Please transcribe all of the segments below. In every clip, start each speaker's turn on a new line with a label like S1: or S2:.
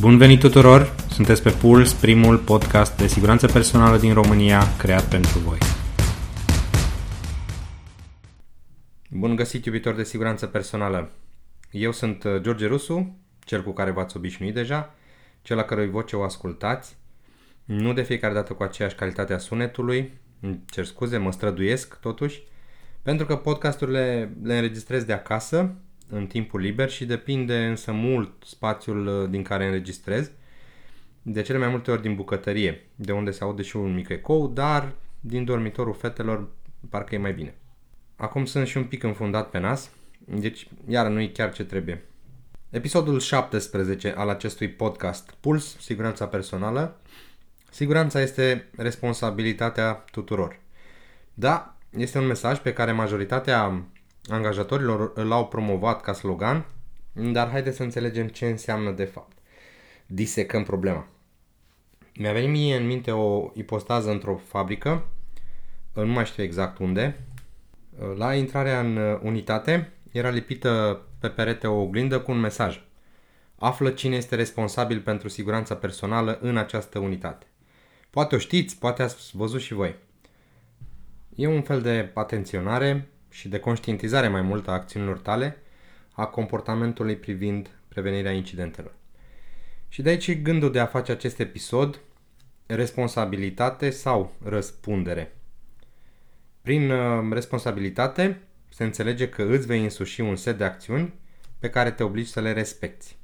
S1: Bun venit tuturor! Sunteți pe Puls, primul podcast de siguranță personală din România creat pentru voi. Bun găsit, iubitori de siguranță personală! Eu sunt uh, George Rusu, cel cu care v-ați obișnuit deja, cel la cărui voce o ascultați, nu de fiecare dată cu aceeași calitate a sunetului, îmi cer scuze, mă străduiesc totuși, pentru că podcasturile le înregistrez de acasă, în timpul liber și depinde însă mult spațiul uh, din care înregistrez, de cele mai multe ori din bucătărie, de unde se aude și un mic ecou, dar din dormitorul fetelor parcă e mai bine. Acum sunt și un pic înfundat pe nas, deci iară nu e chiar ce trebuie. Episodul 17 al acestui podcast, Puls, siguranța personală. Siguranța este responsabilitatea tuturor. Da, este un mesaj pe care majoritatea angajatorilor îl au promovat ca slogan, dar haideți să înțelegem ce înseamnă de fapt. Disecăm problema. Mi-a venit mie în minte o ipostază într-o fabrică, nu mai știu exact unde. La intrarea în unitate era lipită pe perete o oglindă cu un mesaj. Află cine este responsabil pentru siguranța personală în această unitate. Poate o știți, poate ați văzut și voi. E un fel de atenționare și de conștientizare mai mult a acțiunilor tale, a comportamentului privind prevenirea incidentelor. Și de aici gândul de a face acest episod, responsabilitate sau răspundere. Prin uh, responsabilitate se înțelege că îți vei însuși un set de acțiuni pe care te obligi să le respecti.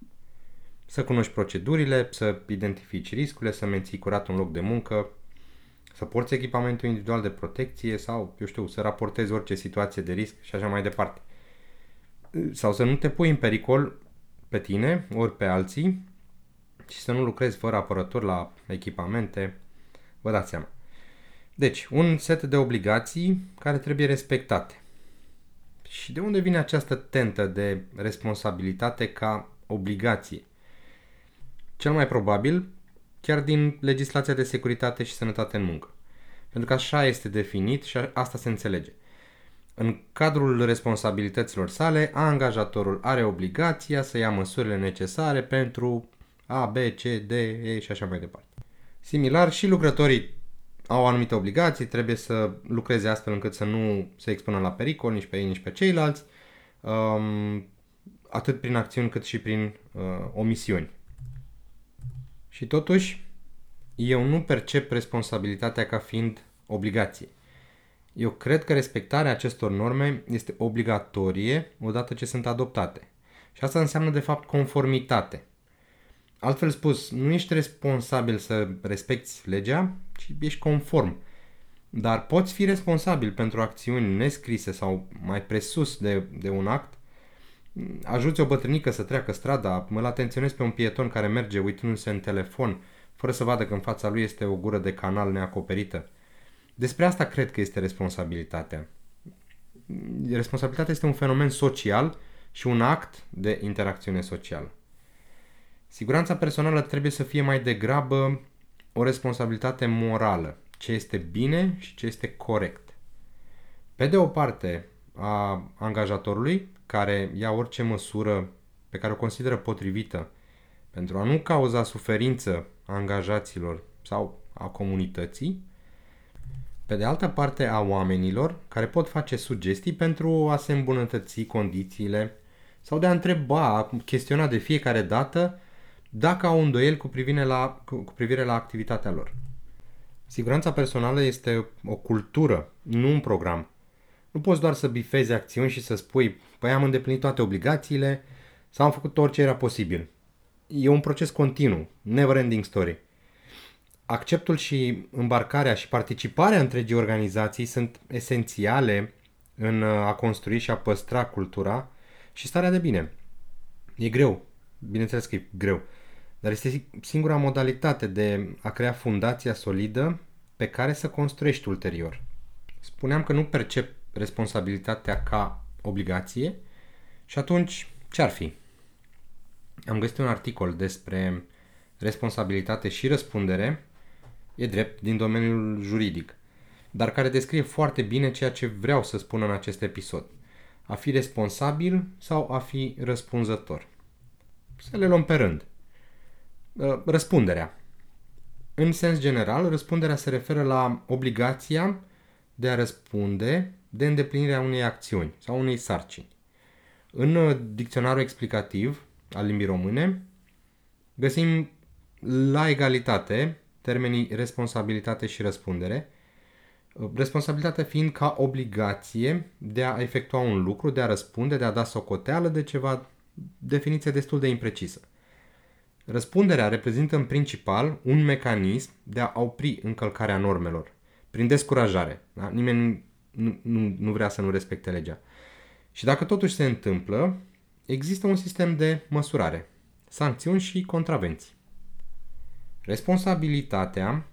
S1: Să cunoști procedurile, să identifici riscurile, să menții curat un loc de muncă, să porți echipamentul individual de protecție sau, eu știu, să raportezi orice situație de risc și așa mai departe. Sau să nu te pui în pericol pe tine, ori pe alții și să nu lucrezi fără apărători la echipamente. Vă dați seama. Deci, un set de obligații care trebuie respectate. Și de unde vine această tentă de responsabilitate ca obligație? Cel mai probabil chiar din legislația de securitate și sănătate în muncă. Pentru că așa este definit și asta se înțelege. În cadrul responsabilităților sale, angajatorul are obligația să ia măsurile necesare pentru A, B, C, D, E și așa mai departe. Similar, și lucrătorii au anumite obligații, trebuie să lucreze astfel încât să nu se expună la pericol nici pe ei, nici pe ceilalți, um, atât prin acțiuni cât și prin uh, omisiuni. Și totuși, eu nu percep responsabilitatea ca fiind obligație. Eu cred că respectarea acestor norme este obligatorie odată ce sunt adoptate. Și asta înseamnă de fapt conformitate. Altfel spus, nu ești responsabil să respecti legea, ci ești conform. Dar poți fi responsabil pentru acțiuni nescrise sau mai presus de, de un act ajuți o bătrânică să treacă strada, mă atenționez pe un pieton care merge uitându-se în telefon, fără să vadă că în fața lui este o gură de canal neacoperită. Despre asta cred că este responsabilitatea. Responsabilitatea este un fenomen social și un act de interacțiune socială. Siguranța personală trebuie să fie mai degrabă o responsabilitate morală, ce este bine și ce este corect. Pe de o parte, a angajatorului, care ia orice măsură pe care o consideră potrivită pentru a nu cauza suferință a angajaților sau a comunității, pe de altă parte a oamenilor care pot face sugestii pentru a se îmbunătăți condițiile sau de a întreba, a chestiona de fiecare dată dacă au îndoieli cu privire la, cu, cu privire la activitatea lor. Siguranța personală este o cultură, nu un program. Nu poți doar să bifezi acțiuni și să spui, păi am îndeplinit toate obligațiile sau am făcut orice era posibil. E un proces continuu, never ending story. Acceptul și îmbarcarea și participarea întregii organizații sunt esențiale în a construi și a păstra cultura și starea de bine. E greu, bineînțeles că e greu, dar este singura modalitate de a crea fundația solidă pe care să construiești ulterior. Spuneam că nu percep responsabilitatea ca obligație și atunci ce ar fi? Am găsit un articol despre responsabilitate și răspundere, e drept, din domeniul juridic, dar care descrie foarte bine ceea ce vreau să spun în acest episod. A fi responsabil sau a fi răspunzător. Să le luăm pe rând. uh, răspunderea. În sens general, răspunderea se referă la obligația de a răspunde de îndeplinirea unei acțiuni sau unei sarcini. În uh, dicționarul explicativ al limbii române găsim la egalitate termenii responsabilitate și răspundere, uh, responsabilitatea fiind ca obligație de a efectua un lucru, de a răspunde, de a da socoteală de ceva, definiție destul de imprecisă. Răspunderea reprezintă în principal un mecanism de a opri încălcarea normelor, prin descurajare. Da? Nimeni nu, nu, nu vrea să nu respecte legea. Și dacă totuși se întâmplă, există un sistem de măsurare, sancțiuni și contravenții. Responsabilitatea,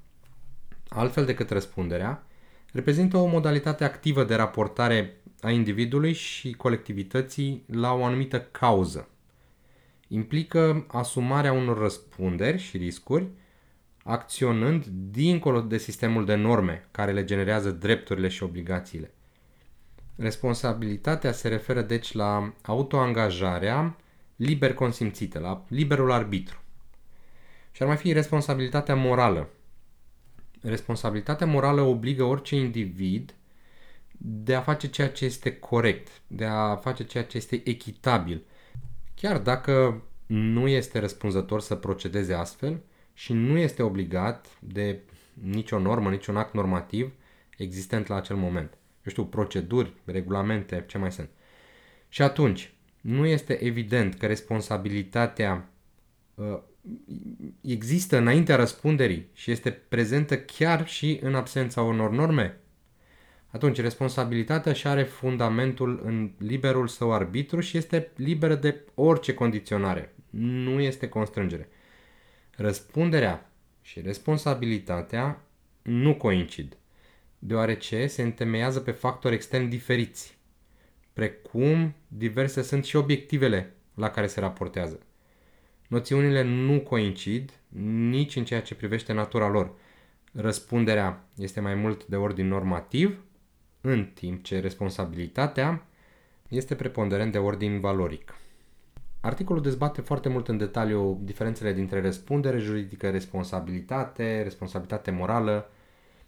S1: altfel decât răspunderea, reprezintă o modalitate activă de raportare a individului și colectivității la o anumită cauză. Implică asumarea unor răspunderi și riscuri, acționând dincolo de sistemul de norme care le generează drepturile și obligațiile. Responsabilitatea se referă deci la autoangajarea liber consimțită, la liberul arbitru. Și ar mai fi responsabilitatea morală. Responsabilitatea morală obligă orice individ de a face ceea ce este corect, de a face ceea ce este echitabil, chiar dacă nu este răspunzător să procedeze astfel și nu este obligat de nicio normă, niciun act normativ existent la acel moment. Eu știu, proceduri, regulamente, ce mai sunt. Și atunci, nu este evident că responsabilitatea uh, există înaintea răspunderii și este prezentă chiar și în absența unor norme, atunci responsabilitatea și are fundamentul în liberul său arbitru și este liberă de orice condiționare. Nu este constrângere. Răspunderea și responsabilitatea nu coincid, deoarece se întemeiază pe factori externi diferiți, precum diverse sunt și obiectivele la care se raportează. Noțiunile nu coincid nici în ceea ce privește natura lor. Răspunderea este mai mult de ordin normativ, în timp ce responsabilitatea este preponderent de ordin valoric. Articolul dezbate foarte mult în detaliu diferențele dintre răspundere juridică, responsabilitate, responsabilitate morală,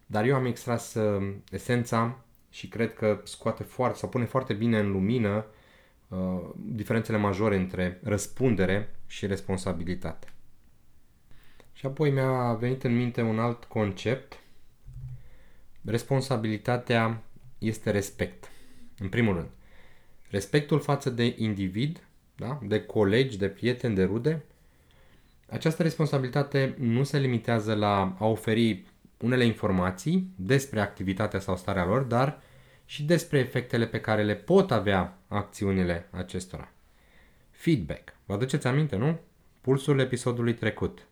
S1: dar eu am extras uh, esența și cred că scoate foarte sau pune foarte bine în lumină uh, diferențele majore între răspundere și responsabilitate. Și apoi mi-a venit în minte un alt concept. Responsabilitatea este respect. În primul rând, respectul față de individ, da? de colegi, de prieteni, de rude. Această responsabilitate nu se limitează la a oferi unele informații despre activitatea sau starea lor, dar și despre efectele pe care le pot avea acțiunile acestora. Feedback. Vă aduceți aminte, nu? Pulsul episodului trecut.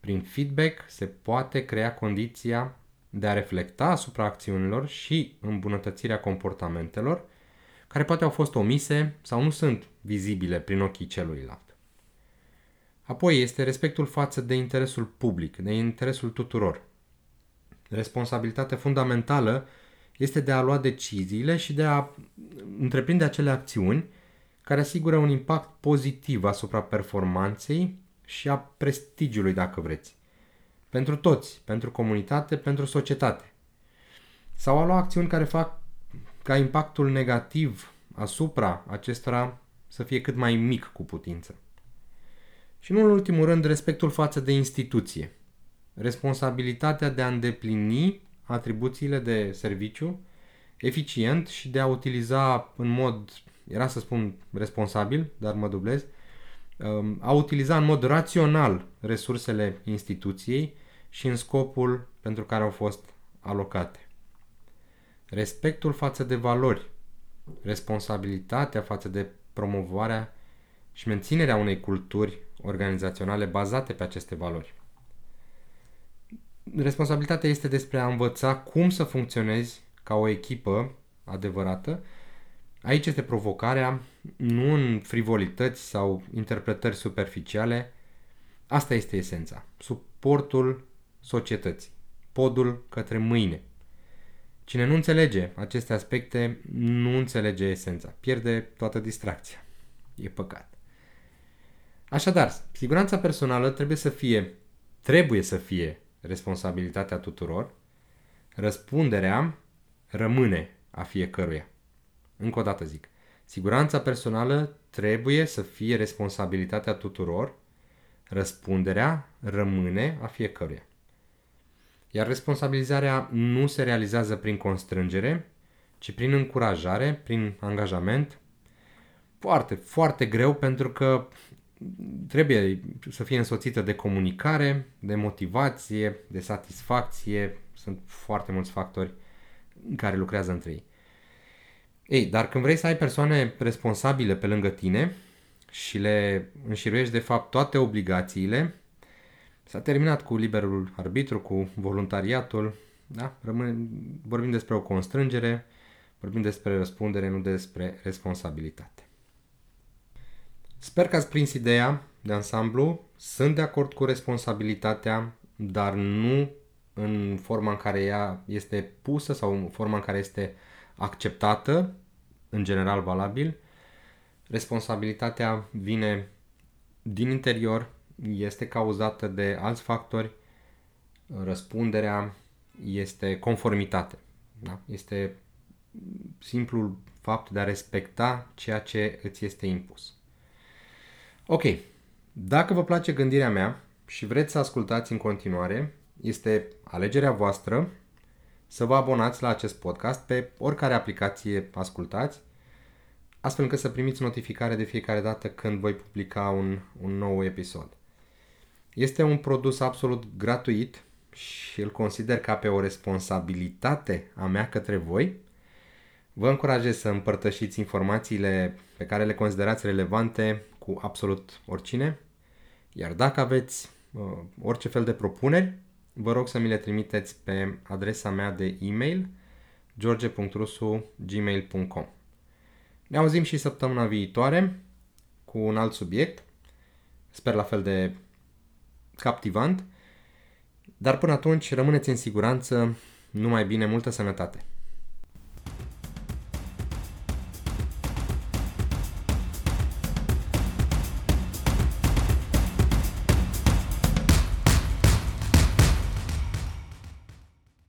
S1: Prin feedback se poate crea condiția de a reflecta asupra acțiunilor și îmbunătățirea comportamentelor care poate au fost omise sau nu sunt vizibile prin ochii celuilalt. Apoi este respectul față de interesul public, de interesul tuturor. Responsabilitatea fundamentală este de a lua deciziile și de a întreprinde acele acțiuni care asigură un impact pozitiv asupra performanței și a prestigiului, dacă vreți. Pentru toți, pentru comunitate, pentru societate. Sau a lua acțiuni care fac ca impactul negativ asupra acestora să fie cât mai mic cu putință. Și nu în ultimul rând, respectul față de instituție. Responsabilitatea de a îndeplini atribuțiile de serviciu eficient și de a utiliza în mod, era să spun responsabil, dar mă dublez, um, a utiliza în mod rațional resursele instituției și în scopul pentru care au fost alocate. Respectul față de valori, responsabilitatea față de promovarea și menținerea unei culturi organizaționale bazate pe aceste valori. Responsabilitatea este despre a învăța cum să funcționezi ca o echipă adevărată. Aici este provocarea, nu în frivolități sau interpretări superficiale. Asta este esența. Suportul societății. Podul către mâine. Cine nu înțelege aceste aspecte, nu înțelege esența. Pierde toată distracția. E păcat. Așadar, siguranța personală trebuie să fie, trebuie să fie responsabilitatea tuturor, răspunderea rămâne a fiecăruia. Încă o dată zic, siguranța personală trebuie să fie responsabilitatea tuturor, răspunderea rămâne a fiecăruia. Iar responsabilizarea nu se realizează prin constrângere, ci prin încurajare, prin angajament. Foarte, foarte greu pentru că trebuie să fie însoțită de comunicare, de motivație, de satisfacție. Sunt foarte mulți factori care lucrează între ei. Ei, dar când vrei să ai persoane responsabile pe lângă tine și le înșiruiești de fapt toate obligațiile, s-a terminat cu liberul arbitru, cu voluntariatul, da? Rămâne, vorbim despre o constrângere, vorbim despre răspundere, nu despre responsabilitate. Sper că ați prins ideea de ansamblu. Sunt de acord cu responsabilitatea, dar nu în forma în care ea este pusă sau în forma în care este acceptată, în general valabil. Responsabilitatea vine din interior, este cauzată de alți factori, răspunderea este conformitate. Da? Este simplul fapt de a respecta ceea ce îți este impus. Ok, dacă vă place gândirea mea și vreți să ascultați în continuare, este alegerea voastră să vă abonați la acest podcast pe oricare aplicație ascultați, astfel încât să primiți notificare de fiecare dată când voi publica un, un nou episod. Este un produs absolut gratuit și îl consider ca pe o responsabilitate a mea către voi. Vă încurajez să împărtășiți informațiile pe care le considerați relevante cu absolut oricine. Iar dacă aveți uh, orice fel de propuneri, vă rog să mi le trimiteți pe adresa mea de e-mail george.rusu.gmail.com Ne auzim și săptămâna viitoare cu un alt subiect, sper la fel de captivant, dar până atunci rămâneți în siguranță, numai bine, multă sănătate!